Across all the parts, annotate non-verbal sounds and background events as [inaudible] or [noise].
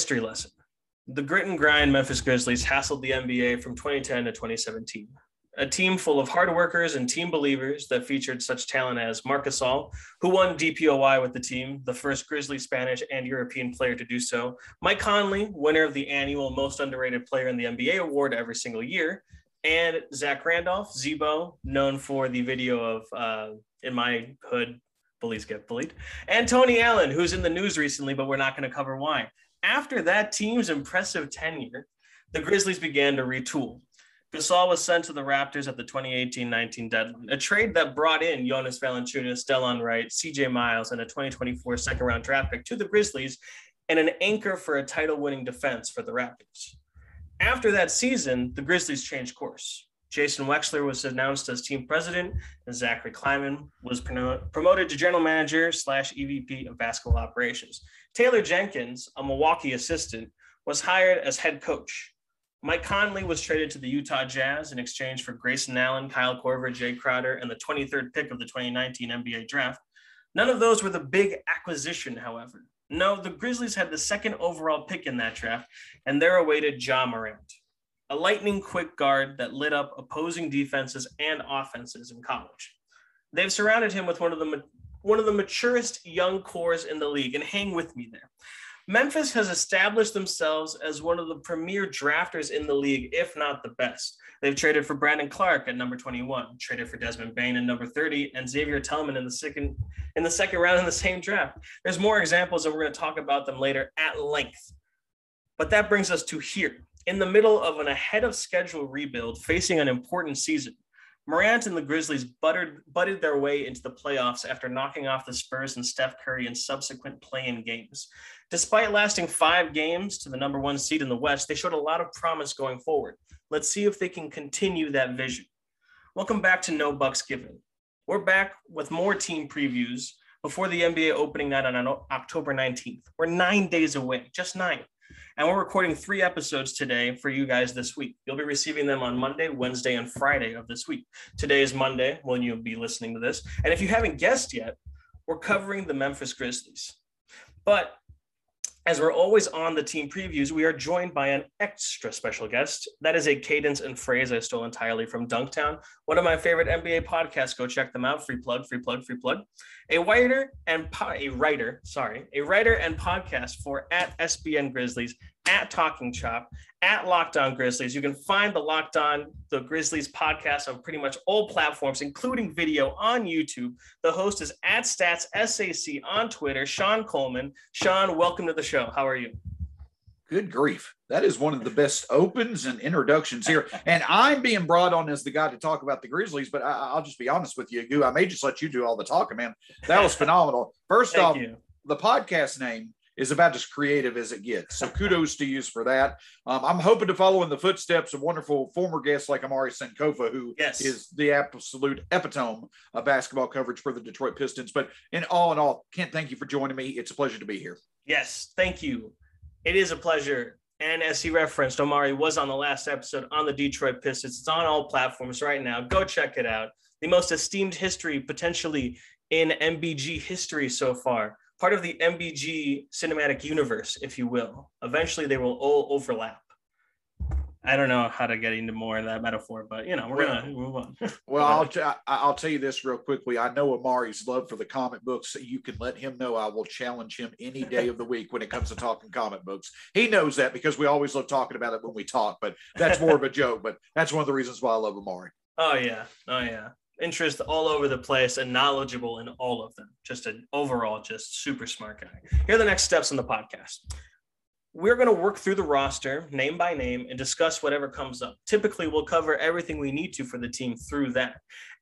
history lesson. The grit and grind Memphis Grizzlies hassled the NBA from 2010 to 2017. A team full of hard workers and team believers that featured such talent as Marc Gasol, who won DPOY with the team, the first Grizzly Spanish and European player to do so. Mike Conley, winner of the annual Most Underrated Player in the NBA award every single year. And Zach Randolph, Z-Bo, known for the video of uh, In My Hood, Bullies Get Bullied. And Tony Allen, who's in the news recently, but we're not going to cover why. After that team's impressive tenure, the Grizzlies began to retool. Gasol was sent to the Raptors at the 2018-19 deadline, a trade that brought in Jonas Valanciunas, Delon Wright, CJ Miles, and a 2024 second-round draft pick to the Grizzlies, and an anchor for a title-winning defense for the Raptors. After that season, the Grizzlies changed course. Jason Wexler was announced as team president, and Zachary Kleiman was promoted to general manager slash EVP of basketball operations. Taylor Jenkins, a Milwaukee assistant, was hired as head coach. Mike Conley was traded to the Utah Jazz in exchange for Grayson Allen, Kyle Korver, Jae Crowder, and the 23rd pick of the 2019 NBA draft. None of those were the big acquisition, however. No, the Grizzlies had the second overall pick in that draft, and there awaited Ja Morant, a lightning quick guard that lit up opposing defenses and offenses in college. They've surrounded him with one of the one of the maturest young cores in the league, and hang with me there. Memphis has established themselves as one of the premier drafters in the league, if not the best. They've traded for Brandon Clarke at number 21, traded for Desmond Bane at number 30, and Xavier Tillman in the second in the second round in the same draft. There's more examples, and we're going to talk about them later at length. But that brings us to here, in the middle of an ahead of schedule rebuild, facing an important season. Morant and the Grizzlies buttered, butted their way into the playoffs after knocking off the Spurs and Steph Curry in subsequent play-in games. Despite lasting five games to the number one seed in the West, they showed a lot of promise going forward. Let's see if they can continue that vision. Welcome back to No Bucks Given. We're back with more team previews before the NBA opening night on October 19th. We're nine days away, just nine. And we're recording three episodes today for you guys this week. You'll be receiving them on Monday, Wednesday, and Friday of this week. Today is Monday when you'll be listening to this. And if you haven't guessed yet, we're covering the Memphis Grizzlies. But as we're always on the team previews, we are joined by an extra special guest. That is a cadence and phrase I stole entirely from Dunktown, one of my favorite NBA podcasts. Go check them out. Free plug, free plug, free plug. A writer and po- a writer, sorry, a writer and podcast for at SBN Grizzlies at Talking Chop, at Locked On Grizzlies. You can find the Locked On the Grizzlies podcast on pretty much all platforms, including video on YouTube. The host is at Stats SAC on Twitter. Shawn Coleman. Shawn, welcome to the show. How are you? Good grief. That is one of the best opens and introductions here. And I'm being brought on as the guy to talk about the Grizzlies, but I, will just be honest with you, Goo. I may just let you do all the talking, man. That was [laughs] phenomenal. First off, you. the podcast name is about as creative as it gets. So kudos to you for that. Um, I'm hoping to follow in the footsteps of wonderful former guests like Omari Sankofa, who yes. is the absolute epitome of basketball coverage for the Detroit Pistons. But in all in all, Kent, thank you for joining me. It's a pleasure to be here. Yes, thank you. It is a pleasure. And as he referenced, Omari was on the last episode on the Detroit Pistons. It's on all platforms right now. Go check it out. The most esteemed history potentially in NBG history so far part of the NBG cinematic universe, if you will. Eventually, they will all overlap. I don't know how to get into more of that metaphor, but you know, we're well, gonna move on. [laughs] well, I'll t- I'll tell you this real quickly. I know Omari's love for the comic books. You can let him know I will challenge him any day of the week when it comes to talking comic books. He knows that because we always love talking about it when we talk. But that's more of a joke. But that's one of the reasons why I love Omari. Oh yeah, oh yeah interest all over the place and knowledgeable in all of them. Just an overall, just super smart guy. Here are the next steps in the podcast. We're going to work through the roster name by name and discuss whatever comes up. Typically, we'll cover everything we need to for the team through that.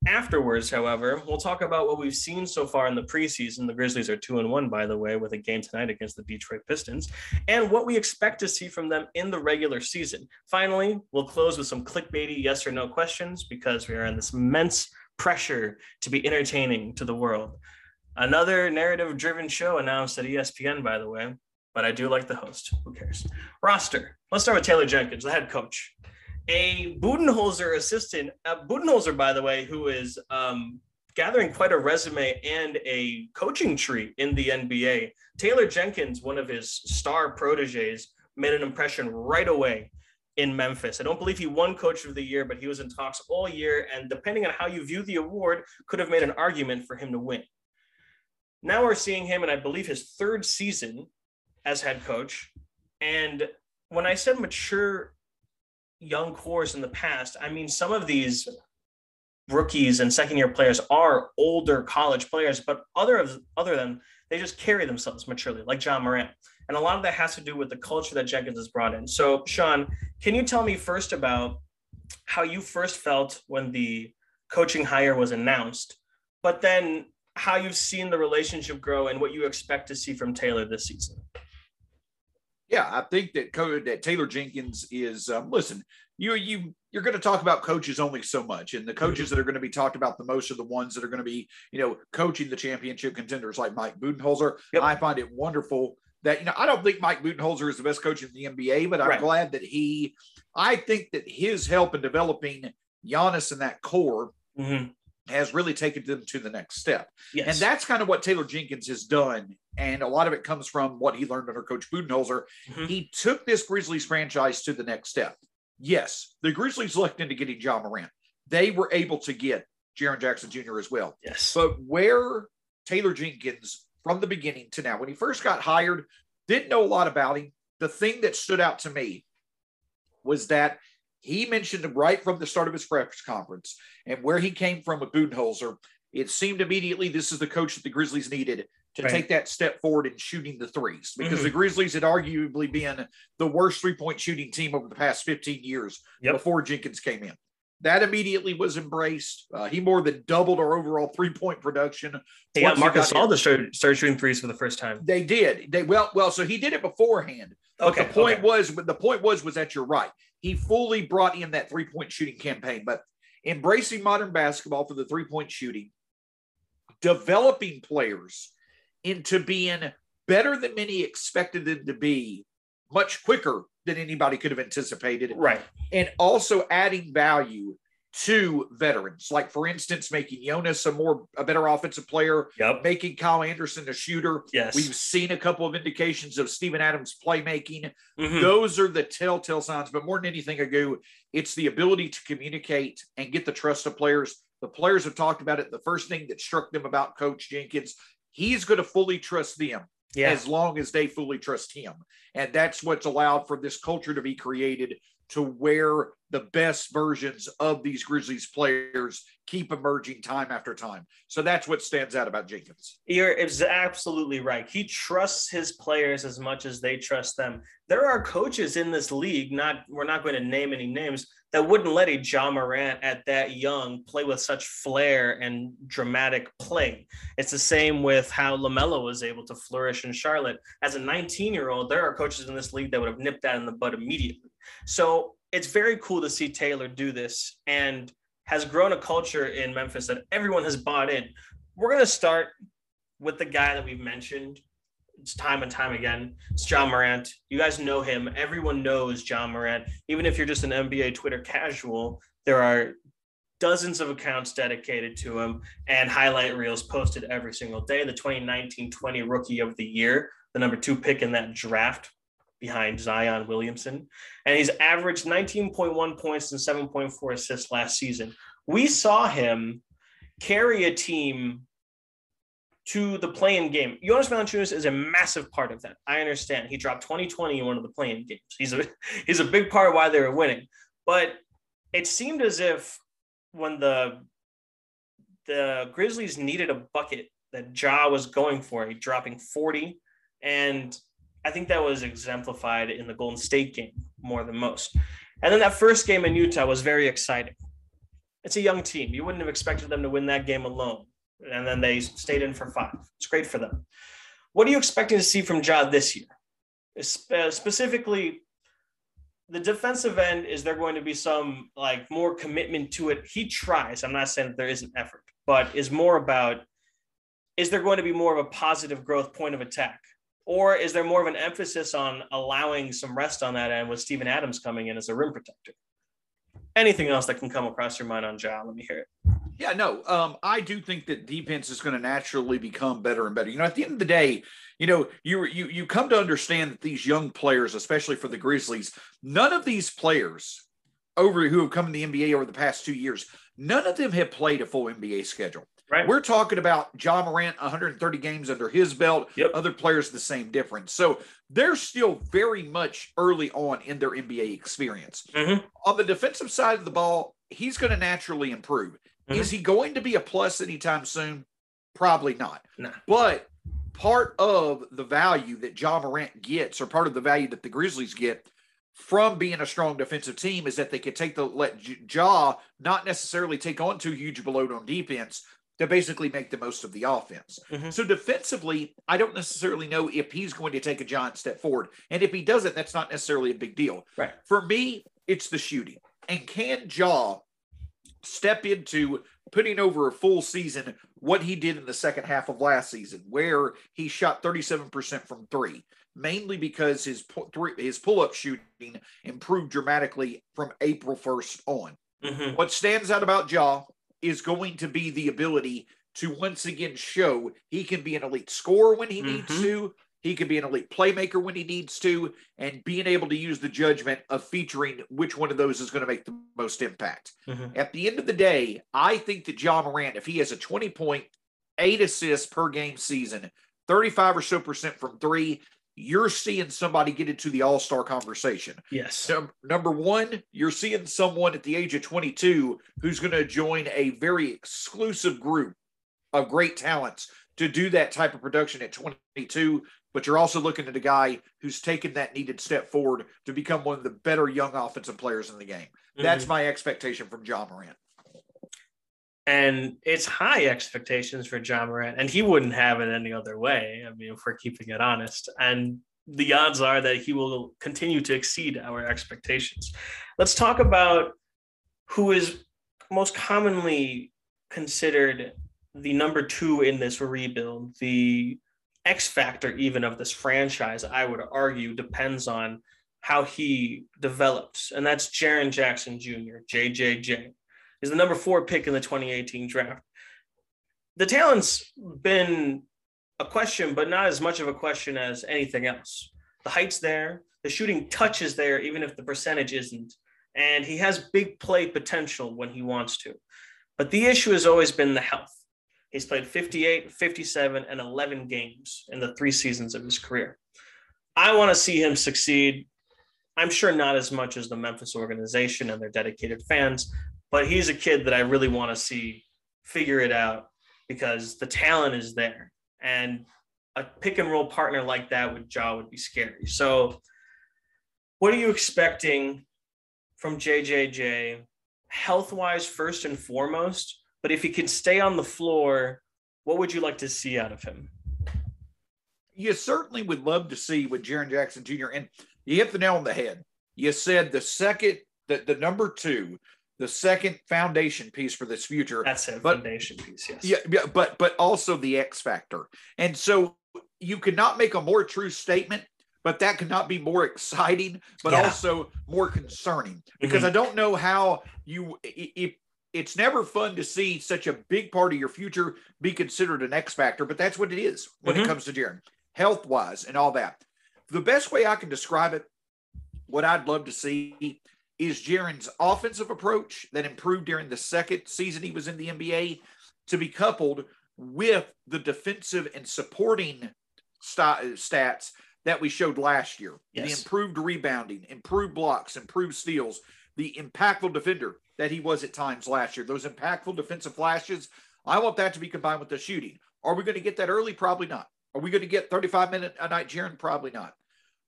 Afterwards, however, we'll talk about what we've seen so far in the preseason. The Grizzlies are two and one, by the way, with a game tonight against the Detroit Pistons, and what we expect to see from them in the regular season. Finally, we'll close with some clickbaity yes or no questions because we are in this immense pressure to be entertaining to the world. Another narrative driven show announced at ESPN, by the way, but I do like the host. Who cares? Roster. Let's start with Taylor Jenkins, the head coach. A Budenholzer assistant, a Budenholzer, by the way, who is um, gathering quite a resume and a coaching tree in the NBA. Taylor Jenkins, one of his star proteges, made an impression right away in Memphis. I don't believe he won Coach of the Year, but he was in talks all year. And depending on how you view the award, could have made an argument for him to win. Now we're seeing him in, I believe, his third season as head coach. And when I said mature young cores in the past, I mean, some of these rookies and second year players are older college players, but other of other than they just carry themselves maturely, like Ja Morant. And a lot of that has to do with the culture that Jenkins has brought in. So, Shawn, can you tell me first about how you first felt when the coaching hire was announced, but then how you've seen the relationship grow and what you expect to see from Taylor this season? Yeah, I think that that Taylor Jenkins is um, listen. You you you're going to talk about coaches only so much, and the mm-hmm. coaches that are going to be talked about the most are the ones that are going to be you know coaching the championship contenders like Mike Budenholzer. Yep. I find it wonderful that you know I don't think Mike Budenholzer is the best coach in the NBA, but I'm right. glad that he. I think that his help in developing Giannis and that core mm-hmm has really taken them to the next step. Yes. And that's kind of what Taylor Jenkins has done. And a lot of it comes from what he learned under Coach Budenholzer. Mm-hmm. He took this Grizzlies franchise to the next step. Yes, the Grizzlies looked into getting Ja Morant. They were able to get Jaren Jackson Jr. as well. Yes. But where Taylor Jenkins, from the beginning to now, when he first got hired, didn't know a lot about him. The thing that stood out to me was that he mentioned right from the start of his press conference and where he came from with Budenholzer, it seemed immediately this is the coach that the Grizzlies needed to right. take that step forward in shooting the threes because mm-hmm. the Grizzlies had arguably been the worst three point shooting team over the past 15 years yep. before Jenkins came in. That immediately was embraced. Uh, he more than doubled our overall three point production. He got Marc Gasol to start, shooting threes for the first time. They did. They well, well. So he did it beforehand. Okay. the point okay. was, the point was, was that you're right. He fully brought in that three point shooting campaign, but embracing modern basketball for the three point shooting, developing players into being better than many expected them to be much quicker than anybody could have anticipated. Right. And also adding value to veterans, like for instance, making Jonas a more a better offensive player, yep. making Kyle Anderson a shooter. Yes, we've seen a couple of indications of Steven Adams playmaking. Mm-hmm. Those are the telltale signs. But more than anything, ago, it's the ability to communicate and get the trust of players. The players have talked about it. The first thing that struck them about Coach Jenkins, he's going to fully trust them. Yeah. as long as they fully trust him. And that's what's allowed for this culture to be created to where the best versions of these Grizzlies players keep emerging time after time. So that's what stands out about Jenkins. You're absolutely right. He trusts his players as much as they trust them. There are coaches in this league, not we're not going to name any names, that wouldn't let a Ja Morant at that young play with such flair and dramatic play. It's the same with how LaMelo was able to flourish in Charlotte. As a 19 year old, there are coaches in this league that would have nipped that in the bud immediately. So it's very cool to see Taylor do this and has grown a culture in Memphis that everyone has bought in. We're going to start with the guy that we've mentioned. It's time and time again. It's Ja Morant. You guys know him. Everyone knows Ja Morant. Even if you're just an NBA Twitter casual, there are dozens of accounts dedicated to him and highlight reels posted every single day. The 2019 20 Rookie of the Year, the number two pick in that draft behind Zion Williamson. And he's averaged 19.1 points and 7.4 assists last season. We saw him carry a team to the play-in game. Jonas Valanciunas is a massive part of that. I understand. He dropped 2020 in one of the play-in games. He's a [laughs] he's a big part of why they were winning. But it seemed as if when the the Grizzlies needed a bucket that Ja was going for, he dropping 40 and I think that was exemplified in the Golden State game more than most. And then that first game in Utah was very exciting. It's a young team. You wouldn't have expected them to win that game alone. And then they stayed in for five. It's great for them. What are you expecting to see from Ja this year? Uh, specifically, the defensive end, is there going to be some like more commitment to it? He tries. I'm not saying that there isn't effort, but is more about is there going to be more of a positive growth point of attack? Or is there more of an emphasis on allowing some rest on that end with Steven Adams coming in as a rim protector? Anything else that can come across your mind on Ja? Let me hear it. Yeah, no, um, I do think that defense is going to naturally become better and better. You know, at the end of the day, you know, you you you come to understand that these young players, especially for the Grizzlies, none of these players over who have come in the NBA over the past two years, none of them have played a full NBA schedule. Right. We're talking about Ja Morant, 130 games under his belt. Yep. Other players, the same difference. So they're still very much early on in their NBA experience. Mhm. On the defensive side of the ball, he's going to naturally improve. Mhm. Is he going to be a plus anytime soon? Probably not. Nah. But part of the value that Ja Morant gets, or part of the value that the Grizzlies get from being a strong defensive team, is that they can take the let Ja not necessarily take on too huge of a load on defense to basically make the most of the offense. Mhm. So defensively, I don't necessarily know if he's going to take a giant step forward, and if he doesn't, that's not necessarily a big deal. Right. For me, it's the shooting, and can Ja step into putting over a full season what he did in the second half of last season, where he shot 37% from three, mainly because his his pull up shooting improved dramatically from April 1st on. Mhm. What stands out about Ja is going to be the ability to once again show he can be an elite scorer when he needs Mhm. to. He can be an elite playmaker when he needs to, and being able to use the judgment of featuring which one of those is going to make the most impact. Mhm. At the end of the day, I think that Ja Morant, if he has a 20 point, eight assists per game season, 35 or so percent from three, you're seeing somebody get into the all star conversation. Yes. Num- number one, you're seeing someone at the age of 22 who's going to join a very exclusive group of great talents to do that type of production at 22. But you're also looking at a guy who's taken that needed step forward to become one of the better young offensive players in the game. That's Mhm. my expectation from Ja Morant. and it's high expectations for Ja Morant, and he wouldn't have it any other way. I mean, if we're keeping it honest, and the odds are that he will continue to exceed our expectations. Let's talk about who is most commonly considered the number two in this rebuild, the X factor even of this franchise. I would argue depends on how he develops, and that's Jaren Jackson Jr., JJJ is the number four pick in the 2018 draft. The talent's been a question, but not as much of a question as anything else. The height's there, the shooting touch is there, even if the percentage isn't. And he has big play potential when he wants to. But the issue has always been the health. He's played 58, 57, and 11 games in the three seasons of his career. I want to see him succeed. I'm sure not as much as the Memphis organization and their dedicated fans, but he's a kid that I really want to see figure it out because the talent is there. And a pick and roll partner like that with Ja would be scary. So, what are you expecting from JJJ health wise, first and foremost? But if he can stay on the floor, what would you like to see out of him? You certainly would love to see with Jaren Jackson Jr. And you hit the nail on the head. You said the second, the, the number two, the second foundation piece for this future. That's a But- foundation piece, yes. Yeah, yeah, but but also the X factor. And so you cannot make a more true statement, but that cannot be more exciting, but Yeah. also more concerning because mm-hmm. I don't know how you if it's never fun to see such a big part of your future be considered an X factor, but that's what it is when Mhm. it comes to Jaren, health wise and all that. The best way I can describe it, what I'd love to see is Jaren's offensive approach that improved during the second season he was in the NBA to be coupled with the defensive and supporting sti- stats that we showed last year. The Yes. improved rebounding, improved blocks, improved steals, the impactful defender that he was at times last year. Those impactful defensive flashes, I want that to be combined with the shooting. Are we going to get that early? Probably not. Are we going to get 35 minute a night Jaren? Probably not.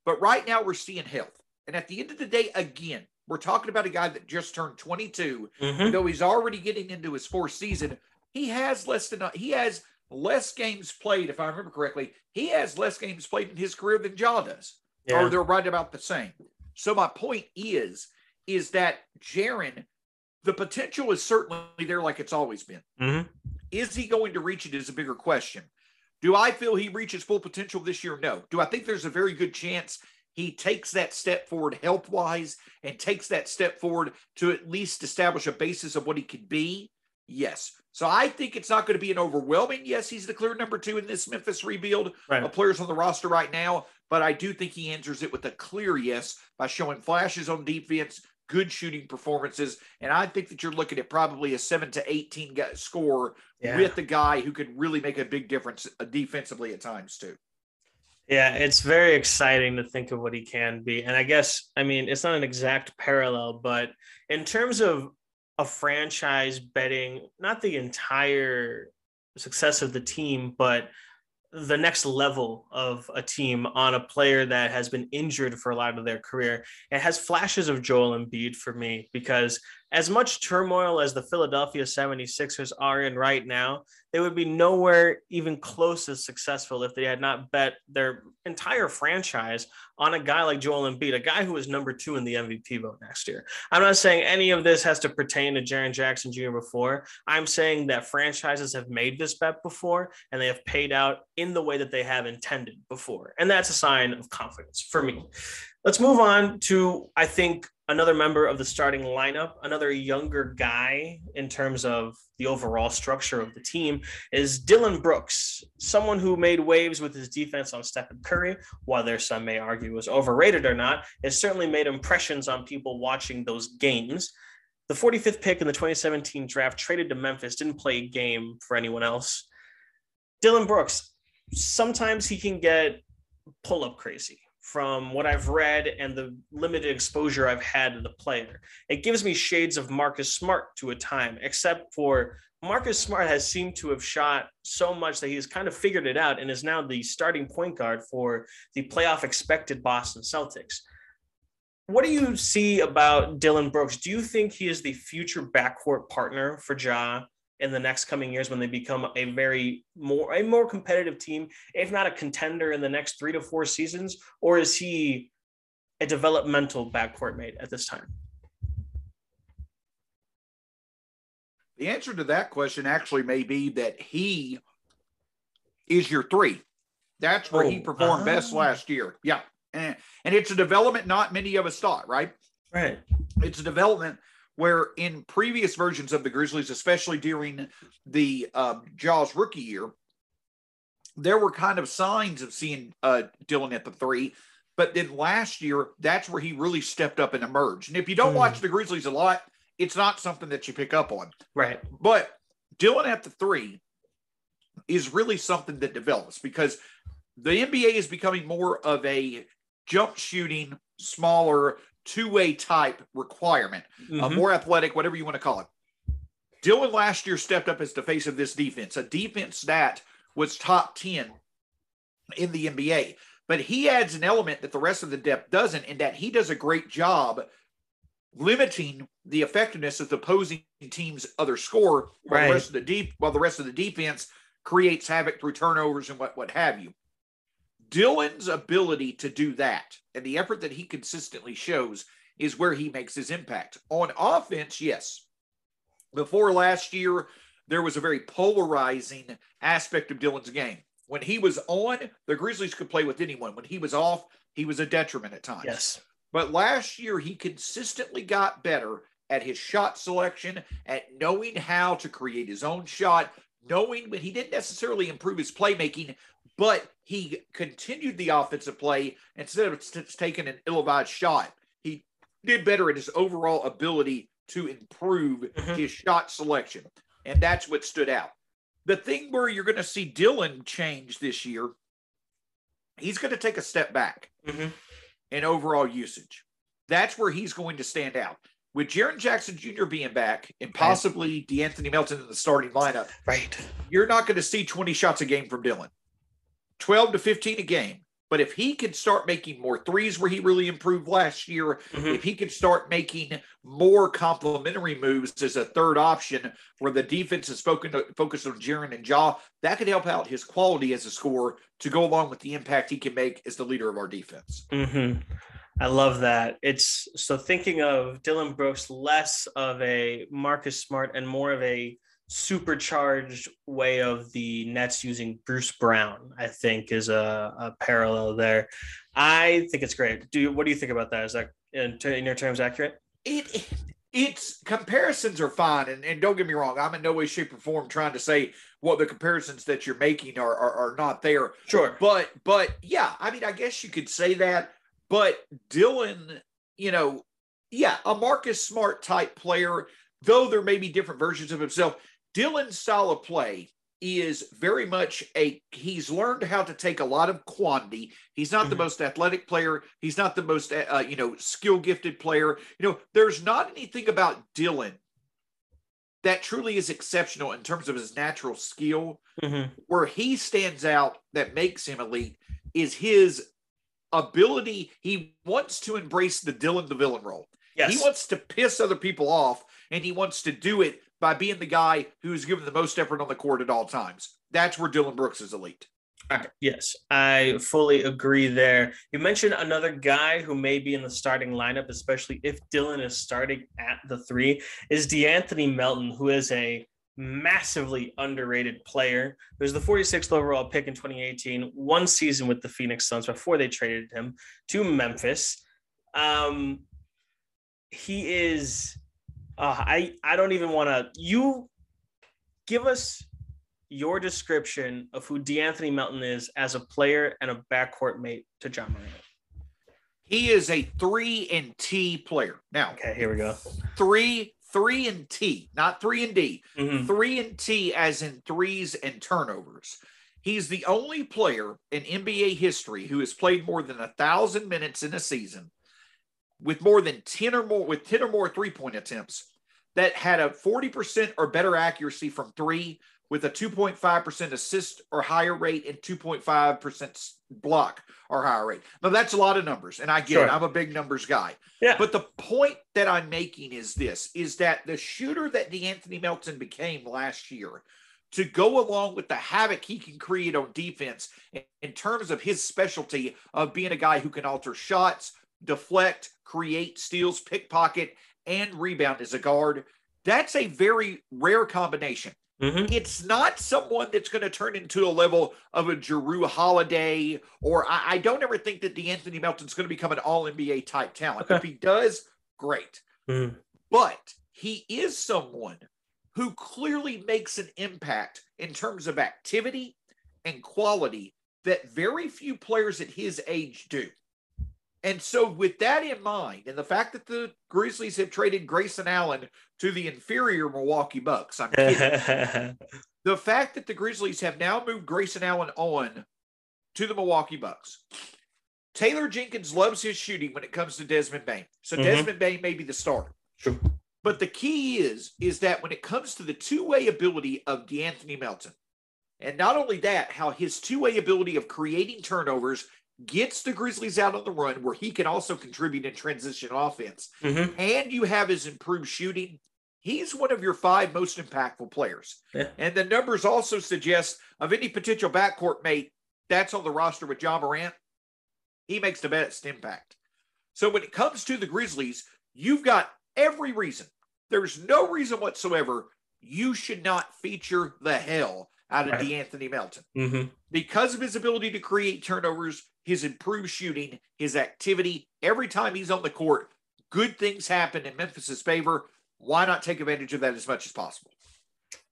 But right now we're seeing health. And at the end of the day, again, we're talking about a guy that just turned 22 Mhm. though he's already getting into his fourth season, he has less than he has less games played, if I remember correctly. He has less games played in his career than Ja does, Yeah. or they're right about the same. So my point is, is that Jaren, the potential is certainly there, like it's always been. Mhm. Is he going to reach it? Is a bigger question. Do I feel he reaches full potential this year? No. Do I think there's a very good chance he takes that step forward health wise and takes that step forward to at least establish a basis of what he could be? Yes. So I think it's not going to be an overwhelming. Yes, he's the clear number two in this Memphis rebuild Right. of players on the roster right now, but I do think he answers it with a clear yes by showing flashes on defense, good shooting performances, and I think that you're looking at probably a seven to eighteen guy score Yeah. with the guy who could really make a big difference uh, defensively at times too. Yeah, it's very exciting to think of what he can be. And I guess, I mean, it's not an exact parallel, but in terms of a franchise betting, not the entire success of the team, but the next level of a team on a player that has been injured for a lot of their career. It has flashes of Joel Embiid for me because as much turmoil as the Philadelphia 76ers are in right now, they would be nowhere even close as successful if they had not bet their entire franchise on a guy like Joel Embiid, a guy who was number two in the MVP vote next year. I'm not saying any of this has to pertain to Jaren Jackson Jr. before. I'm saying that franchises have made this bet before and they have paid out in the way that they have intended before. And that's a sign of confidence for me. Let's move on to, I think, another member of the starting lineup, another younger guy in terms of the overall structure of the team, is Dillon Brooks, someone who made waves with his defense on Stephen Curry. While there some may argue was overrated or not, it certainly made impressions on people watching those games. The 45th pick in the 2017 draft traded to Memphis, didn't play a game for anyone else. Dillon Brooks, sometimes he can get pull up crazy from what I've read and the limited exposure I've had to the player. It gives me shades of Marcus Smart to a time, except for Marcus Smart has seemed to have shot so much that he's kind of figured it out and is now the starting point guard for the playoff expected Boston Celtics. What do you see about Dillon Brooks? Do you think he is the future backcourt partner for Ja in the next coming years when they become a very more a more competitive team, if not a contender in the next three to four seasons, or is he a developmental backcourt mate at this time? The answer to that question actually may be that he is your three. That's where he Oh, performed best ah. last year. Yeah. And, and it's a development not many of us thought, right? Right. It's a development where in previous versions of the Grizzlies, especially during the um, Ja's rookie year, there were kind of signs of seeing uh, Dillon at the three. But then last year, that's where he really stepped up and emerged. And if you don't Hmm. watch the Grizzlies a lot, it's not something that you pick up on. Right. But Dillon at the three is really something that develops because the NBA is becoming more of a jump shooting, smaller, two way type requirement, uh, Mhm. more athletic, whatever you want to call it. Dillon last year stepped up as the face of this defense, a defense that was top 10 in the NBA. But he adds an element that the rest of the depth doesn't, in that he does a great job limiting the effectiveness of the opposing team's other score while Right. the rest of the deep while the rest of the defense creates havoc through turnovers and what, what have you. Dillon's ability to do that and the effort that he consistently shows is where he makes his impact. On offense, yes. Before last year, there was a very polarizing aspect of Dillon's game. When he was on, the Grizzlies could play with anyone. When he was off, he was a detriment at times. Yes. But last year, he consistently got better at his shot selection, at knowing how to create his own shot, knowing when he didn't necessarily improve his playmaking, but he continued the offensive play instead of taking an ill-advised shot. He did better at his overall ability to improve Mhm. his shot selection. And that's what stood out. The thing where you're going to see Dillon change this year, he's going to take a step back Mhm. in overall usage. That's where he's going to stand out. With Jaren Jackson Jr. being back and possibly DeAnthony Melton in the starting lineup, Right. you're not going to see 20 shots a game from Dillon. 12 to 15 a game. But if he can start making more threes where he really improved last year, Mhm. if he can start making more complementary moves as a third option where the defense is focused, focused on Jaren and Ja, that could help out his quality as a scorer to go along with the impact he can make as the leader of our defense. hmm I love that. It's so thinking of Dillon Brooks less of a Marcus Smart and more of a supercharged way of the Nets using Bruce Brown. I think is a, a parallel there. I think it's great. Do you, what do you think about that? Is that in, in your terms accurate? It it's comparisons are fine, and, and don't get me wrong, I'm in no way, shape, or form trying to say what the comparisons that you're making are, are, are not there. Sure. But but yeah, I mean, I guess you could say that. But Dillon, you know, yeah, a Marcus Smart type player, though there may be different versions of himself. Dillon's style of play is very much a he's learned how to take a lot of quantity he's not mm-hmm. the most athletic player he's not the most uh, you know skill gifted player you know there's not anything about dillon that truly is exceptional in terms of his natural skill mm-hmm. where he stands out that makes him elite is his ability he wants to embrace the dillon the villain role yes. he wants to piss other people off and he wants to do it by being the guy who's given the most effort on the court at all times. That's where Dillon Brooks is elite. All right, yes, I fully agree there. You mentioned another guy who may be in the starting lineup, especially if Dillon is starting at the three, is DeAnthony Melton, who is a massively underrated player. He was the 46th overall pick in 2018, one season with the Phoenix Suns before they traded him to Memphis. Um, he is uh, I I don't even want to. You give us your description of who DeAnthony Melton is as a player and a backcourt mate to Ja Morant. He is a three and T player. Now, okay, here we go. Three, three and T, not three and D. Mm-hmm. Three and T, as in threes and turnovers. He's the only player in NBA history who has played more than a thousand minutes in a season with more than 10 or more with 10 or more three point attempts that had a 40% or better accuracy from three with a 2.5% assist or higher rate and 2.5% block or higher rate. Now that's a lot of numbers and I get sure. it. I'm a big numbers guy. Yeah. But the point that I'm making is this is that the shooter that DeAnthony Melton became last year to go along with the havoc he can create on defense in terms of his specialty of being a guy who can alter shots, deflect, create steals, pickpocket, and rebound as a guard. That's a very rare combination. Mm-hmm. It's not someone that's going to turn into a level of a Jrue Holiday, or I, I don't ever think that DeAnthony Melton's going to become an all NBA type talent. Okay. If he does, great. Mm-hmm. But he is someone who clearly makes an impact in terms of activity and quality that very few players at his age do. And so, with that in mind, and the fact that the Grizzlies have traded Grayson Allen to the inferior Milwaukee Bucks, I'm kidding. [laughs] the fact that the Grizzlies have now moved Grayson Allen on to the Milwaukee Bucks. Taylor Jenkins loves his shooting when it comes to Desmond Bane. So mm-hmm. Desmond Bane may be the starter. Sure. But the key is, is that when it comes to the two-way ability of DeAnthony Melton, and not only that, how his two-way ability of creating turnovers gets the Grizzlies out on the run where he can also contribute in transition offense, mm-hmm. and you have his improved shooting, he's one of your five most impactful players. Yeah. And the numbers also suggest of any potential backcourt mate that's on the roster with Ja Morant, he makes the best impact. So when it comes to the Grizzlies, you've got every reason. There's no reason whatsoever you should not feature the hell out of right. DeAnthony Melton. Mm-hmm. Because of his ability to create turnovers, his improved shooting, his activity, every time he's on the court, good things happen in Memphis's favor. Why not take advantage of that as much as possible?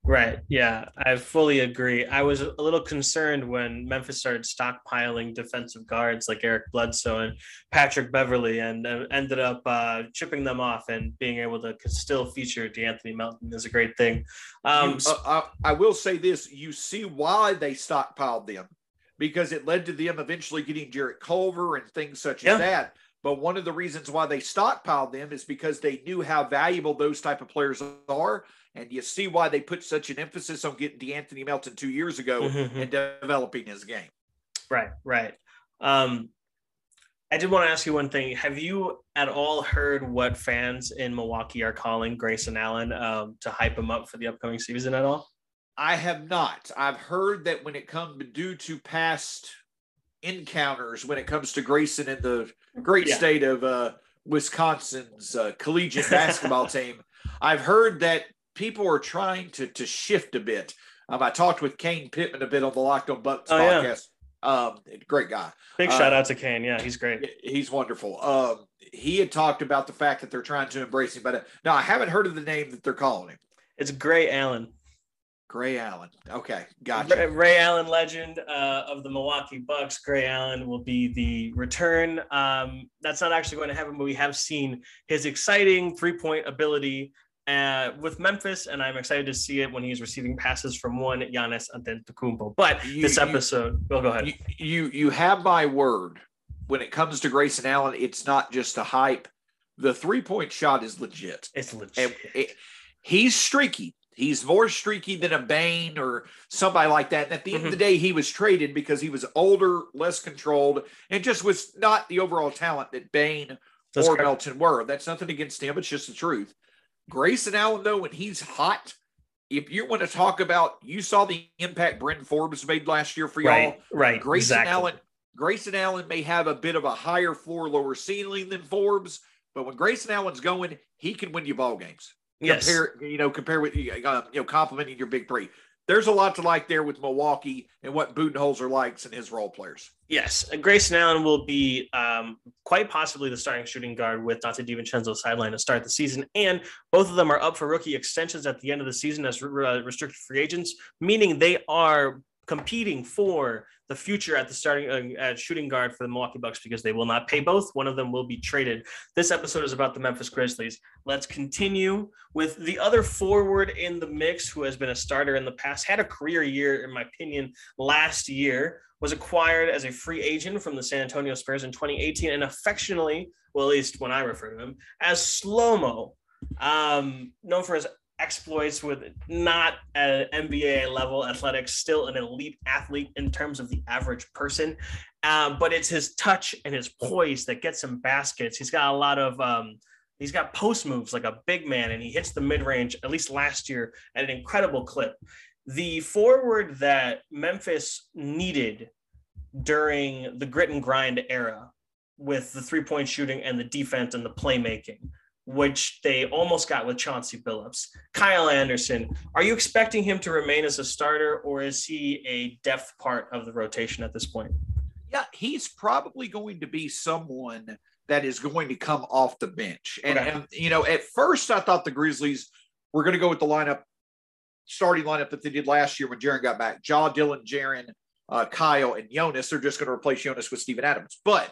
Right. Yeah, I fully agree. I was a little concerned when Memphis started stockpiling defensive guards like Eric Bledsoe and Patrick Beverley and uh, ended up uh, chipping them off and being able to still feature DeAnthony Melton is a great thing. Um, you, uh, I, I will say this you see why they stockpiled them because it led to them eventually getting Jarrett Culver and things such yeah. as that. But one of the reasons why they stockpiled them is because they knew how valuable those type of players are. And you see why they put such an emphasis on getting DeAnthony Melton two years ago mm-hmm. and developing his game. Right, right. Um, I did want to ask you one thing. Have you at all heard what fans in Milwaukee are calling Grayson Allen um, to hype him up for the upcoming season at all? I have not. I've heard that when it comes due to past encounters, when it comes to Grayson in the great yeah. state of uh, Wisconsin's uh, collegiate [laughs] basketball team, I've heard that people are trying to to shift a bit. Um, I talked with Kane Pitman a bit on the Locked On Bucks oh, podcast. Yeah. Um, great guy. Big shout out to Kane. Yeah, he's great. He's wonderful. Um, he had talked about the fact that they're trying to embrace him, but uh, no, I haven't heard of the name that they're calling him. It's Gray Allen. Gray Allen. Okay, gotcha. Ray, Ray Allen, legend uh, of the Milwaukee Bucks. Gray Allen will be the return. Um, that's not actually going to happen, but we have seen his exciting three-point ability uh, with Memphis, and I'm excited to see it when he's receiving passes from one Giannis Antetokounmpo. But You- this you- episode, well, go ahead. You, you you have my word. When it comes to Grayson Allen, it's not just a hype. The three point shot is legit. it's legit. it- he's streaky. He's more streaky than a Bane or somebody like that. And at the end of the Mm-hmm. day, he was traded because he was older, less controlled, and just was not the overall talent that Bane That's or correct. Melton were. That's nothing against him. It's just the truth. Grayson Allen, though, when he's hot, if you want to talk about, you saw the impact Bryn Forbes made last year for y'all. right, right. Grayson exactly. Allen, Grayson Allen may have a bit of a higher floor, lower ceiling than Forbes, but when Grayson Allen's going, he can win you ball games. Yes. Compare, you know, compare with uh, you know, complimenting your big three. There's a lot to like there with Milwaukee and what Budenholzer likes and his role players. Yes, Grayson Allen will be um, quite possibly the starting shooting guard with Donte DiVincenzo sideline to start the season, and both of them are up for rookie extensions at the end of the season as re- uh, restricted free agents, meaning they are competing for the future at the starting uh, at shooting guard for the Milwaukee Bucks because they will not pay both. One of them will be traded. This episode is about the Memphis Grizzlies. Let's continue with the other forward in the mix who has been a starter in the past, had a career year, in my opinion, last year was acquired as a free agent from the San Antonio Spurs in 2018 and affectionately, well, at least when I refer to him, as Slow Mo, um, known for his exploits with not an NBA level athletics, still an elite athlete in terms of the average person. Um, but it's his touch and his poise that gets him baskets. He's got a lot of um, he's got post moves like a big man, and he hits the mid range at least last year at an incredible clip. The forward that Memphis needed during the grit and grind era with the three point shooting and the defense and the playmaking, which they almost got with Chauncey Billups. Kyle Anderson, are you expecting him to remain as a starter or is he a depth part of the rotation at this point? Yeah, he's probably going to be someone that is going to come off the bench. And, Okay. and you know, at first I thought the Grizzlies were going to go with the lineup, starting lineup that they did last year when Jaren got back. Ja, Dillon, Jaren, uh, Kyle, and Jonas. They're just going to replace Jonas with Steven Adams. But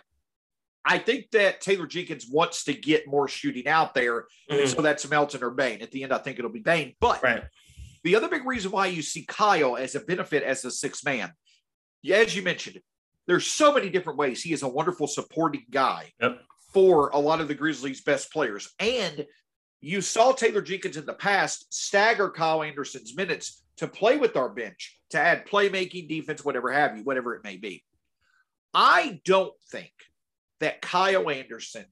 I think that Taylor Jenkins wants to get more shooting out there. And Mhm. so that's Melton or Bane. At the end, I think it'll be Bane. But Right. the other big reason why you see Kyle as a benefit as a six man, as you mentioned, there's so many different ways. He is a wonderful supporting guy Yep. for a lot of the Grizzlies' best players. And you saw Taylor Jenkins in the past stagger Kyle Anderson's minutes to play with our bench, to add playmaking, defense, whatever have you, whatever it may be. I don't think that Kyle Anderson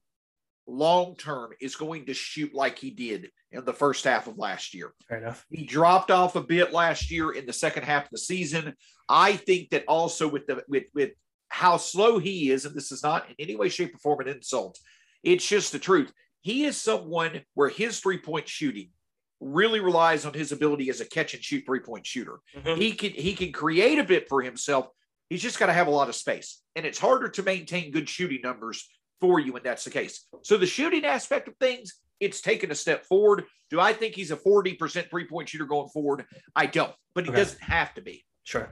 long term is going to shoot like he did in the first half of last year. Fair enough. He dropped off a bit last year in the second half of the season. I think that also with the with with how slow he is, and this is not in any way, shape, or form an insult. It's just the truth. He is someone where his three point shooting really relies on his ability as a catch and shoot three point shooter. Mhm. He can he can create a bit for himself. He's just got to have a lot of space, and it's harder to maintain good shooting numbers for you when that's the case. So the shooting aspect of things, it's taken a step forward. Do I think he's a 40% three point shooter going forward? I don't, but he Okay. doesn't have to be. Sure.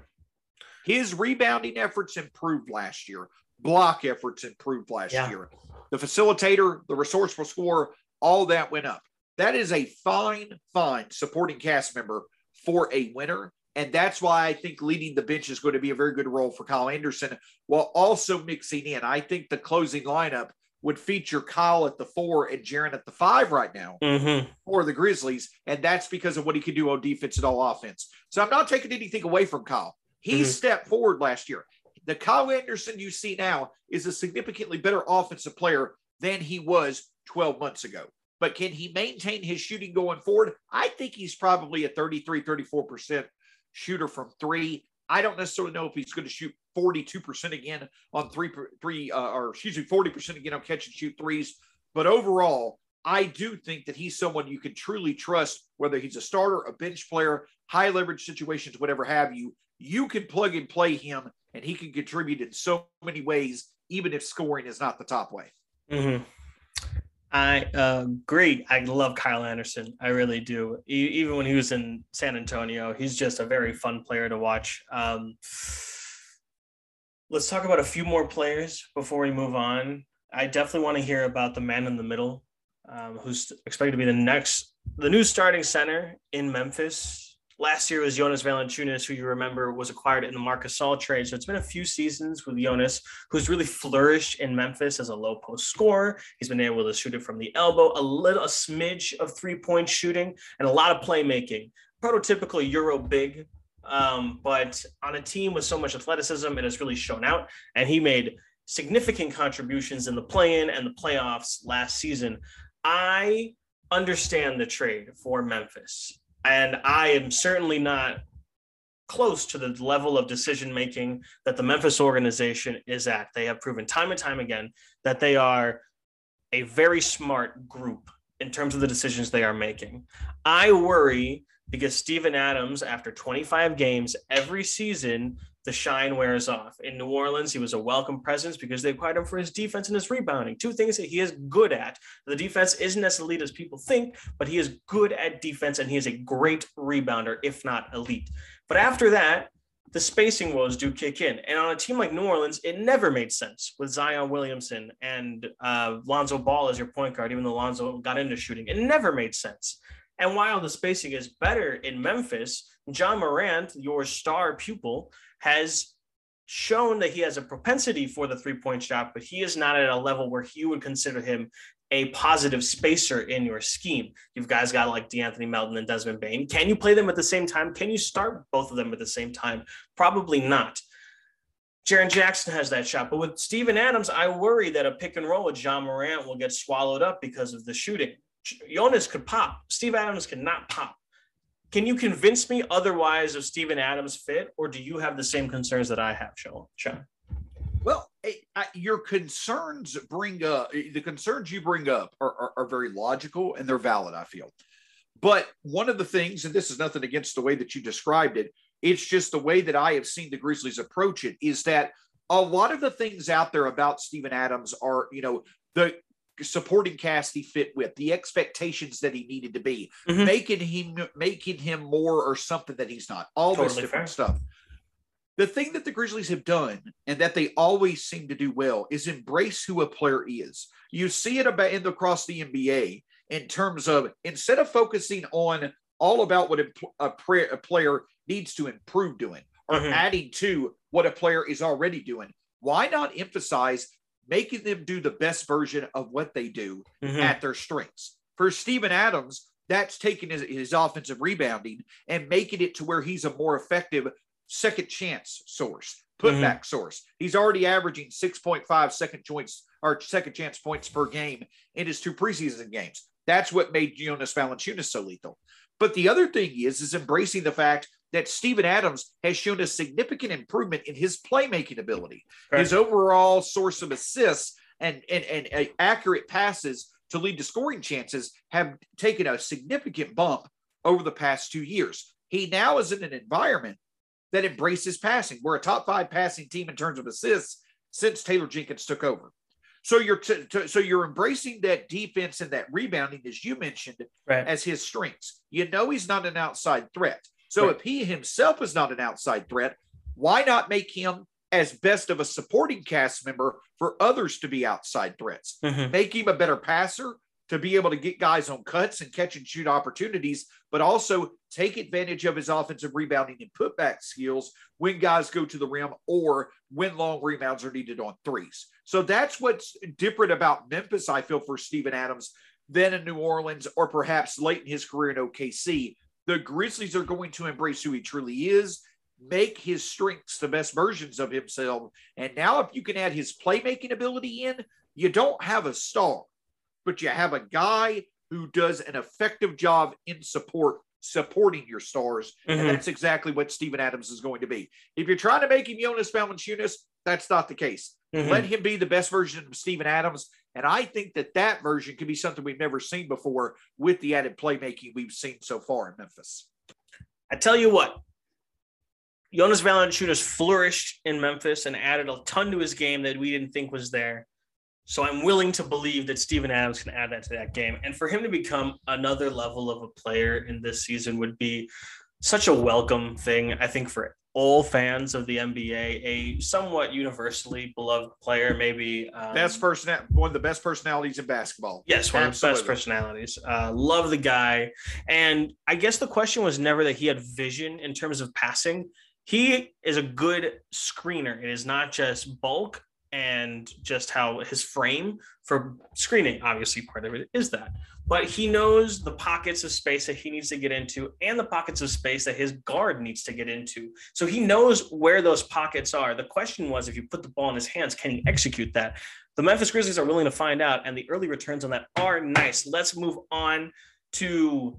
His rebounding efforts improved last year. Block efforts improved last Yeah. year. The facilitator, the resourceful scorer, all that went up. That is a fine, fine supporting cast member for a winner. And that's why I think leading the bench is going to be a very good role for Kyle Anderson while also mixing in. I think the closing lineup would feature Kyle at the four and Jaren at the five right now Mm-hmm. for the Grizzlies, and that's because of what he can do on defense and all offense. So I'm not taking anything away from Kyle. He Mhm. stepped forward last year. The Kyle Anderson you see now is a significantly better offensive player than he was 12 months ago. But can he maintain his shooting going forward? I think he's probably a 33, 34% shooter from three. I don't necessarily know if he's going to shoot 42% again on three, three, uh, or excuse me, 40% again on catch and shoot threes. But overall, I do think that he's someone you can truly trust, whether he's a starter, a bench player, high leverage situations, whatever have you. You can plug and play him and he can contribute in so many ways, even if scoring is not the top way. Mm-hmm. I uh, agree. I love Kyle Anderson. I really do. Even when he was in San Antonio, he's just a very fun player to watch. Um, let's talk about a few more players before we move on. I definitely want to hear about the man in the middle, um, who's expected to be the next, the new starting center in Memphis. Last year was Jonas Valanciunas, who you remember was acquired in the Marcus Gasol trade. So it's been a few seasons with Jonas, who's really flourished in Memphis as a low post scorer. He's been able to shoot it from the elbow, a little, a smidge of three point shooting, and a lot of playmaking. Prototypical Euro big, um, but on a team with so much athleticism, it has really shown out. And he made significant contributions in the play-in and the playoffs last season. I understand the trade for Memphis, and I am certainly not close to the level of decision making that the Memphis organization is at. They have proven time and time again that they are a very smart group in terms of the decisions they are making. I worry because Steven Adams, after 25 games every season, the shine wears off. In New Orleans, he was a welcome presence because they acquired him for his defense and his rebounding. Two things that he is good at. The defense isn't as elite as people think, but he is good at defense and he is a great rebounder, if not elite. But after that, the spacing woes do kick in. And on a team like New Orleans, it never made sense with Zion Williamson and uh, Lonzo Ball as your point guard, even though Lonzo got into shooting. It never made sense. And while the spacing is better in Memphis, Ja Morant, your star pupil, has shown that he has a propensity for the three point shot, but he is not at a level where you would consider him a positive spacer in your scheme. You've guys got like De'Anthony Melton and Desmond Bane. Can you play them at the same time? Can you start both of them at the same time? Probably not. Jaren Jackson has that shot, but with Steven Adams, I worry that a pick and roll with Ja Morant will get swallowed up because of the shooting. Jonas could pop. Steve Adams cannot pop. Can you convince me otherwise of Steven Adams fit, or do you have the same concerns that I have, Shawn? Well, I, your concerns bring up the concerns you bring up are, are, are very logical and they're valid. I feel, but one of the things, and this is nothing against the way that you described it, it's just the way that I have seen the Grizzlies approach it. Is that a lot of the things out there about Steven Adams are, you know, the supporting cast he fit with, the expectations that he needed to be, mm-hmm. making him making him more or something that he's not. All totally this different fair. stuff. The thing that the Grizzlies have done and that they always seem to do well is embrace who a player is. You see it about in the, across the NBA in terms of instead of focusing on all about what a, a, a player needs to improve doing or mm-hmm. adding to what a player is already doing, why not emphasize making them do the best version of what they do mm-hmm. at their strengths. For Steven Adams, that's taking his, his offensive rebounding and making it to where he's a more effective second chance source, putback mm-hmm. source. He's already averaging 6.5 second joints or second chance points per game in his two preseason games. That's what made Jonas Valanciunas so lethal. But the other thing is, is embracing the fact that Steven Adams has shown a significant improvement in his playmaking ability. Right. His overall source of assists and, and, and uh, accurate passes to lead to scoring chances have taken a significant bump over the past two years. He now is in an environment that embraces passing. We're a top five passing team in terms of assists since Taylor Jenkins took over. So you're t- t- so you're embracing that defense and that rebounding, as you mentioned, right. as his strengths. You know he's not an outside threat. So right. if he himself is not an outside threat, why not make him as best of a supporting cast member for others to be outside threats? Mm-hmm. Make him a better passer to be able to get guys on cuts and catch and shoot opportunities, but also take advantage of his offensive rebounding and putback skills when guys go to the rim or when long rebounds are needed on threes. So that's what's different about Memphis, I feel, for Steven Adams than in New Orleans or perhaps late in his career in OKC, the Grizzlies are going to embrace who he truly is, make his strengths the best versions of himself. And now, if you can add his playmaking ability in, you don't have a star, but you have a guy who does an effective job in support supporting your stars. Mm-hmm. And that's exactly what Steven Adams is going to be. If you're trying to make him Jonas Valanciunas, that's not the case. Mm-hmm. Let him be the best version of Steven Adams. And I think that that version could be something we've never seen before with the added playmaking we've seen so far in Memphis. I tell you what, Jonas Valanciunas flourished in Memphis and added a ton to his game that we didn't think was there. So I'm willing to believe that Steven Adams can add that to that game. And for him to become another level of a player in this season would be such a welcome thing, I think, for all fans of the NBA, a somewhat universally beloved player, maybe um, best person, one of the best personalities in basketball. Yes, one Absolutely. of the best personalities. Uh, love the guy, and I guess the question was never that he had vision in terms of passing. He is a good screener. It is not just bulk and just how his frame for screening, obviously, part of it is that but he knows the pockets of space that he needs to get into and the pockets of space that his guard needs to get into. So he knows where those pockets are. The question was if you put the ball in his hands, can he execute that? The Memphis Grizzlies are willing to find out, and the early returns on that are nice. Let's move on to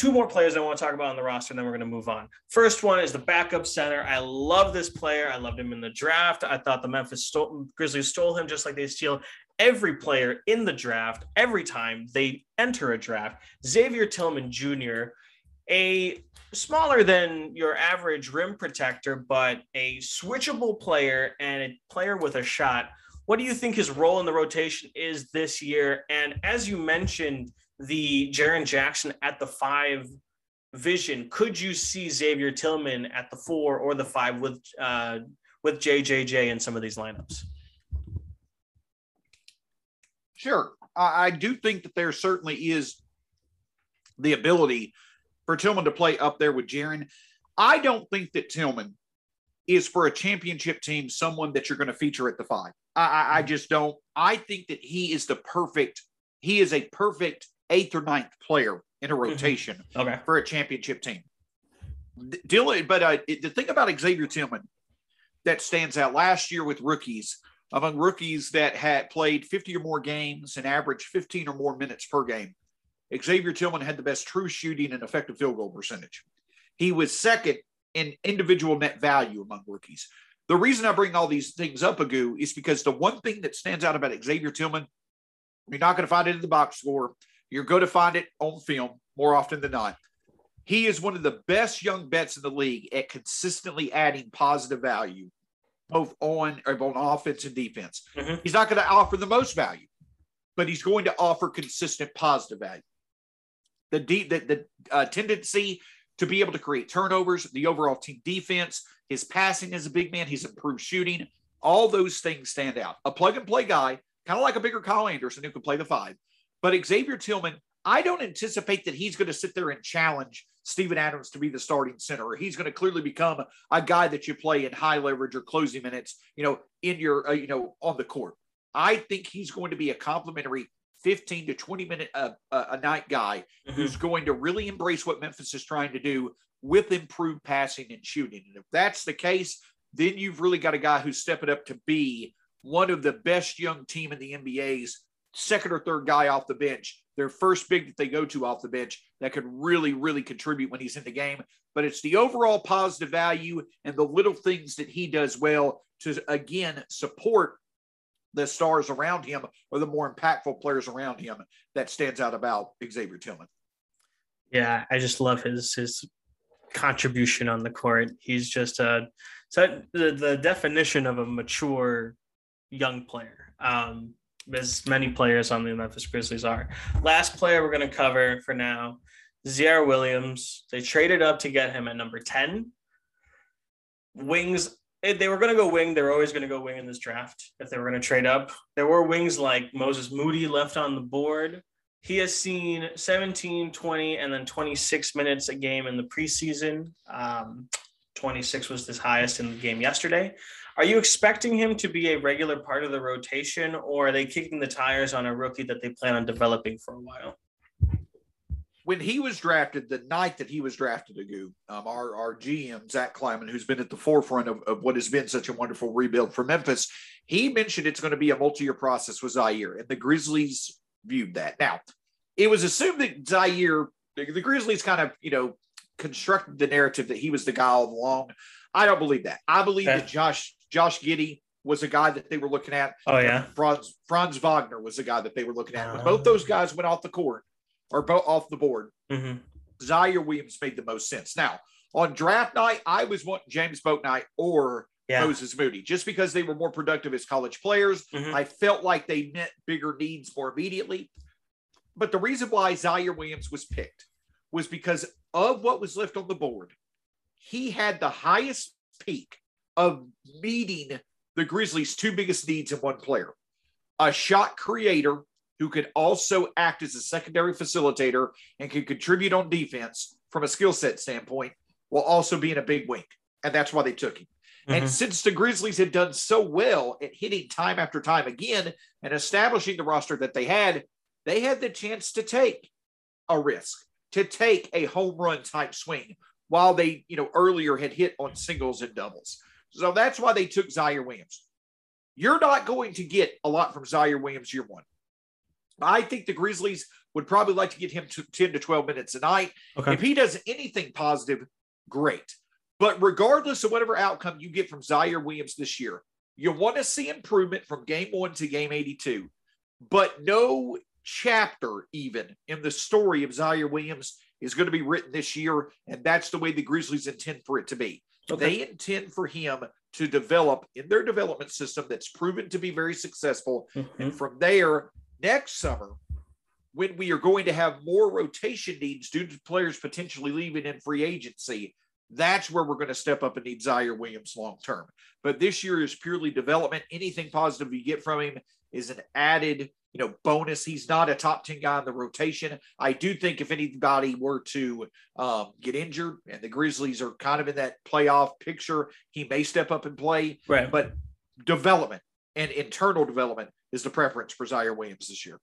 two more players I want to talk about on the roster, and then we're going to move on. First one is the backup center. I love this player. I loved him in the draft. I thought the Memphis stole, Grizzlies stole him just like they steal every player in the draft every time they enter a draft. Xavier Tillman Jr., a smaller than your average rim protector, but a switchable player and a player with a shot. What do you think his role in the rotation is this year? And as you mentioned, the Jaren Jackson at the five vision, could you see Xavier Tillman at the four or the five with uh, with JJJ in some of these lineups? Sure. I, I do think that there certainly is the ability for Tillman to play up there with Jaren. I don't think that Tillman is for a championship team someone that you're going to feature at the five. I, I, I, just don't. I think that he is the perfect. He is a perfect eighth or ninth player in a mm-hmm. rotation okay. for a championship team. Dylan, but uh, the thing about Xavier Tillman that stands out last year with rookies among rookies that had played 50 or more games and averaged 15 or more minutes per game. Xavier Tillman had the best true shooting and effective field goal percentage. He was second in individual net value among rookies. The reason I bring all these things up, Agu, is because the one thing that stands out about Xavier Tillman, you're not going to find it in the box score. You're going to find it on film more often than not. He is one of the best young bets in the league at consistently adding positive value both on on offense and defense. Mm-hmm. He's not going to offer the most value, but he's going to offer consistent positive value. The de- the, the uh, tendency to be able to create turnovers, the overall team defense, his passing as a big man, he's improved shooting. All those things stand out. A plug and play guy, kind of like a bigger Kyle Anderson who can play the five. But Xavier Tillman, I don't anticipate that he's going to sit there and challenge Steven Adams to be the starting center, or he's going to clearly become a guy that you play in high leverage or closing minutes, you know, in your, uh, you know, on the court. I think he's going to be a complimentary 15 to 20 minute uh, uh, a night guy mm-hmm. who's going to really embrace what Memphis is trying to do with improved passing and shooting. And if that's the case, then you've really got a guy who's stepping up to be one of the best young team in the NBA's second or third guy off the bench their first big that they go to off the bench that could really, really contribute when he's in the game. But it's the overall positive value and the little things that he does well to, again, support the stars around him or the more impactful players around him that stands out about Xavier Tillman. Yeah, I just love his his contribution on the court. He's just a so the, the definition of a mature young player. Um, as many players on the Memphis Grizzlies are. Last player we're going to cover for now, Ziaire Williams. They traded up to get him at number 10. Wings, they were going to go wing. They were always going to go wing in this draft if they were going to trade up. There were wings like Moses Moody left on the board. He has seen 17, 20, and then 26 minutes a game in the preseason. Um, 26 was his highest in the game yesterday. Are you expecting him to be a regular part of the rotation, or are they kicking the tires on a rookie that they plan on developing for a while? When he was drafted, the night that he was drafted, Agu, um, our, our GM, Zach Kleiman, who's been at the forefront of, of what has been such a wonderful rebuild for Memphis, he mentioned it's going to be a multi year process with Ziaire, and the Grizzlies viewed that. Now, it was assumed that Ziaire, the, the Grizzlies kind of, you know, constructed the narrative that he was the guy all along. I don't believe that. I believe okay. that Josh Josh Giddey was a guy that they were looking at. Oh yeah, Franz Franz Wagner was the guy that they were looking at. When both those guys went off the court or both off the board, mm-hmm. Ziaire Williams made the most sense. Now, On draft night, I was wanting James Bouknight or yeah. Moses Moody just because they were more productive as college players. Mm-hmm. I felt like they met bigger needs more immediately. But the reason why Ziaire Williams was picked was because of what was left on the board. He had the highest peak of meeting the Grizzlies' two biggest needs in one player a shot creator who could also act as a secondary facilitator and could contribute on defense from a skill set standpoint while also being a big wing. And that's why they took him. Mm-hmm. And since the Grizzlies had done so well at hitting time after time again and establishing the roster that they had, they had the chance to take a risk, to take a home run type swing while they, you know, earlier had hit on singles and doubles. So that's why they took Ziaire Williams. You're not going to get a lot from Ziaire Williams year one. I think the Grizzlies would probably like to get him to 10 to 12 minutes a night. Okay. If he does anything positive, great. But regardless of whatever outcome you get from Ziaire Williams this year, you want to see improvement from game one to game 82. But no chapter, even in the story of Ziaire Williams, is going to be written this year. And that's the way the Grizzlies intend for it to be. Okay. They intend for him to develop in their development system that's proven to be very successful. Mm-hmm. And from there, next summer, when we are going to have more rotation needs due to players potentially leaving in free agency, that's where we're going to step up and need Ziaire Williams long term. But this year is purely development. Anything positive you get from him is an added, you know, bonus. He's not a top 10 guy in the rotation. I do think if anybody were to um, get injured and the Grizzlies are kind of in that playoff picture, he may step up and play. Right. But development and internal development is the preference for Ziaire Williams this year.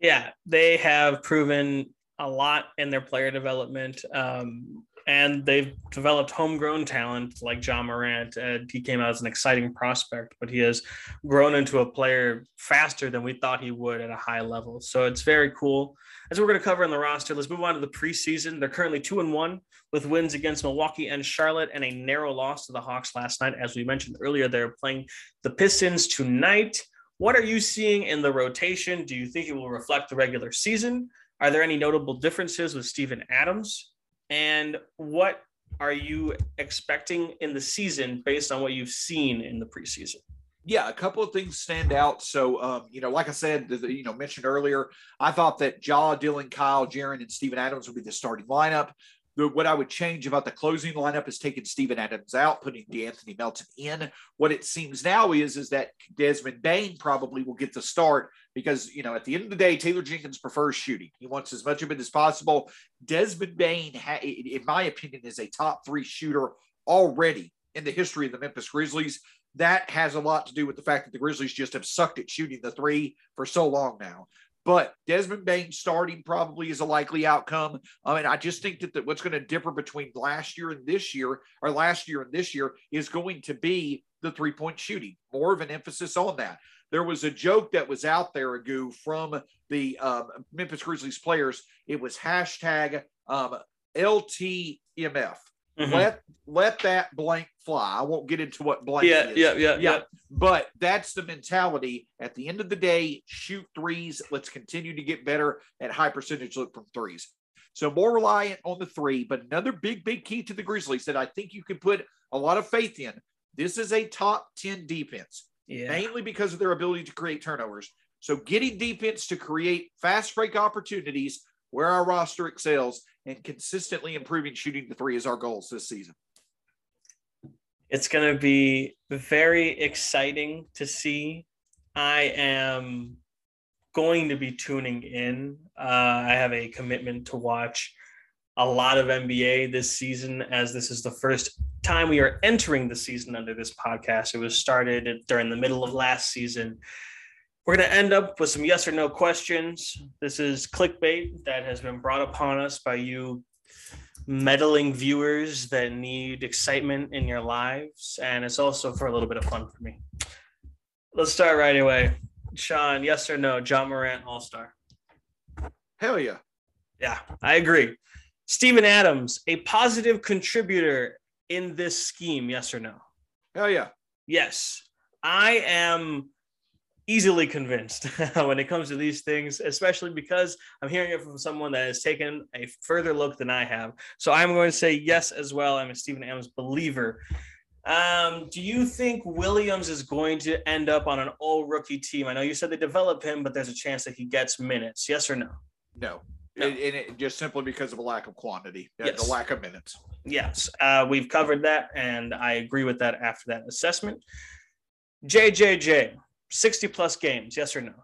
Yeah, they have proven a lot in their player development. Um, and they've developed homegrown talent like Ja Morant. And he came out as an exciting prospect, but he has grown into a player faster than we thought he would at a high level. So it's very cool. As we're going to cover in the roster, let's move on to the preseason. They're currently two and one with wins against Milwaukee and Charlotte, and a narrow loss to the Hawks last night. As we mentioned earlier, they're playing the Pistons tonight. What are you seeing in the rotation? Do you think it will reflect the regular season? Are there any notable differences with Steven Adams? And what are you expecting in the season based on what you've seen in the preseason? Yeah, a couple of things stand out. So, um, you know, like I said, you know, mentioned earlier, I thought that Ja, Dillon, Kyle, Jaren, and Steven Adams would be the starting lineup. The, what I would change about the closing lineup is taking Steven Adams out, putting De'Anthony Melton in. What it seems now is is that Desmond Bane probably will get the start because you know at the end of the day, Taylor Jenkins prefers shooting. He wants as much of it as possible. Desmond Bane, ha- in my opinion, is a top three shooter already in the history of the Memphis Grizzlies. That has a lot to do with the fact that the Grizzlies just have sucked at shooting the three for so long now. But Desmond Bane starting probably is a likely outcome. I mean, I just think that the, what's going to differ between last year and this year, or last year and this year, is going to be the three point shooting. More of an emphasis on that. There was a joke that was out there, Agu, from the um, Memphis Grizzlies players. It was hashtag um, LTMF. Mm-hmm. Let let that blank fly. I won't get into what blank yeah, is. Yeah, yeah, yeah. But that's the mentality. At the end of the day, shoot threes. Let's continue to get better at high percentage look from threes. So more reliant on the three. But another big, big key to the Grizzlies that I think you can put a lot of faith in. This is a top 10 defense, yeah. mainly because of their ability to create turnovers. So getting defense to create fast break opportunities where our roster excels and consistently improving shooting the three is our goals this season. It's going to be very exciting to see. I am going to be tuning in. Uh, I have a commitment to watch a lot of NBA this season, as this is the first time we are entering the season under this podcast. It was started during the middle of last season. We're going to end up with some yes or no questions. This is clickbait that has been brought upon us by you meddling viewers that need excitement in your lives. And it's also for a little bit of fun for me. Let's start right away. Shawn, yes or no? Ja Morant, All Star. Hell yeah. Yeah, I agree. Steven Adams, a positive contributor in this scheme, yes or no? Hell yeah. Yes. I am easily convinced [laughs] when it comes to these things, especially because I'm hearing it from someone that has taken a further look than I have. So I'm going to say yes as well. I'm a Steven Adams believer. Um, do you think Williams is going to end up on an all rookie team? I know you said they develop him, but there's a chance that he gets minutes. Yes or no? No. no. And it, just simply because of a lack of quantity, yes. the lack of minutes. Yes, uh, we've covered that, and I agree with that after that assessment. JJJ, 60 plus games, yes or no?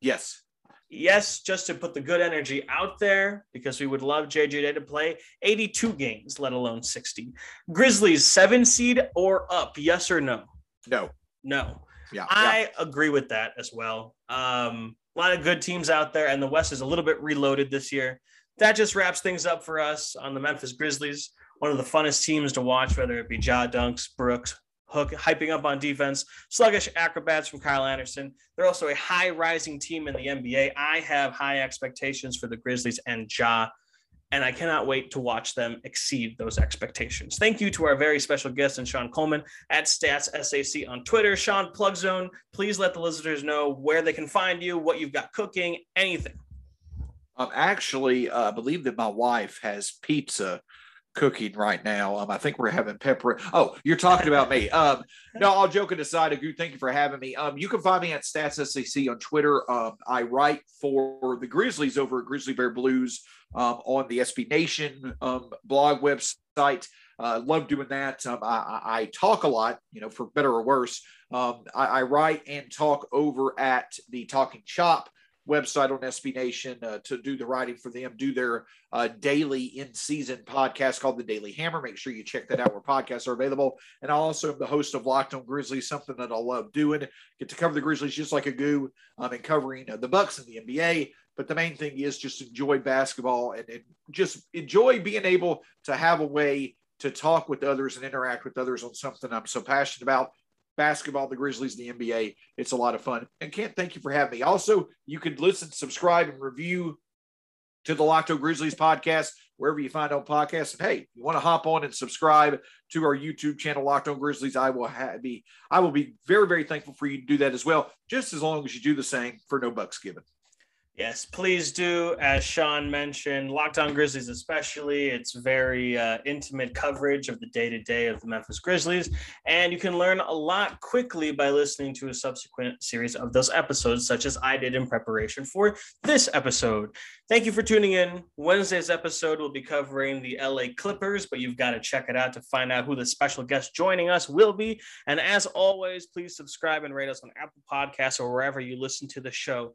Yes. Yes, just to put the good energy out there because we would love JJJ to play 82 games, let alone 60. Grizzlies, seven seed or up, yes or no? No. No. Yeah. I yeah. agree with that as well. Um, a lot of good teams out there, and the West is a little bit reloaded this year. That just wraps things up for us on the Memphis Grizzlies. One of the funnest teams to watch, whether it be Ja Dunks, Brooks, Hook hyping up on defense, sluggish acrobats from Kyle Anderson. They're also a high rising team in the NBA. I have high expectations for the Grizzlies and Ja, and I cannot wait to watch them exceed those expectations. Thank you to our very special guest and Shawn Coleman at Stats SAC on Twitter. Shawn Plug Zone, please let the listeners know where they can find you, what you've got cooking, anything. Um, actually, uh, I believe that my wife has pizza cooking right now. Um, I think we're having pepper. Oh, you're talking about me. Um, no, all joking aside, Agu, thank you for having me. Um, you can find me at Stats SAC on Twitter. Um, I write for the Grizzlies over at Grizzly Bear Blues um, on the SB Nation um, blog website. Uh, love doing that. Um, I, I, talk a lot, you know, for better or worse. Um, I, I, write and talk over at the Talking Chop website on SB Nation uh, to do the writing for them, do their uh, daily in season podcast called The Daily Hammer. Make sure you check that out where podcasts are available. And I also am the host of Locked on Grizzlies, something that I love doing. Get to cover the Grizzlies just like Agu um, and covering uh, the Bucks and the NBA. But the main thing is just enjoy basketball and, and just enjoy being able to have a way to talk with others and interact with others on something I'm so passionate about basketball, the Grizzlies, the NBA. It's a lot of fun. And can't thank you for having me. Also, you can listen, subscribe, and review to the Locked On Grizzlies podcast wherever you find on podcasts. And hey, you want to hop on and subscribe to our YouTube channel, Locked On Grizzlies. I will ha- be I will be very very thankful for you to do that as well. Just as long as you do the same for no bucks given. Yes, please do. As Shawn mentioned, Locked On Grizzlies, especially, it's very uh, intimate coverage of the day to day of the Memphis Grizzlies. And you can learn a lot quickly by listening to a subsequent series of those episodes, such as I did in preparation for this episode. Thank you for tuning in. Wednesday's episode will be covering the LA Clippers, but you've got to check it out to find out who the special guest joining us will be. And as always, please subscribe and rate us on Apple Podcasts or wherever you listen to the show.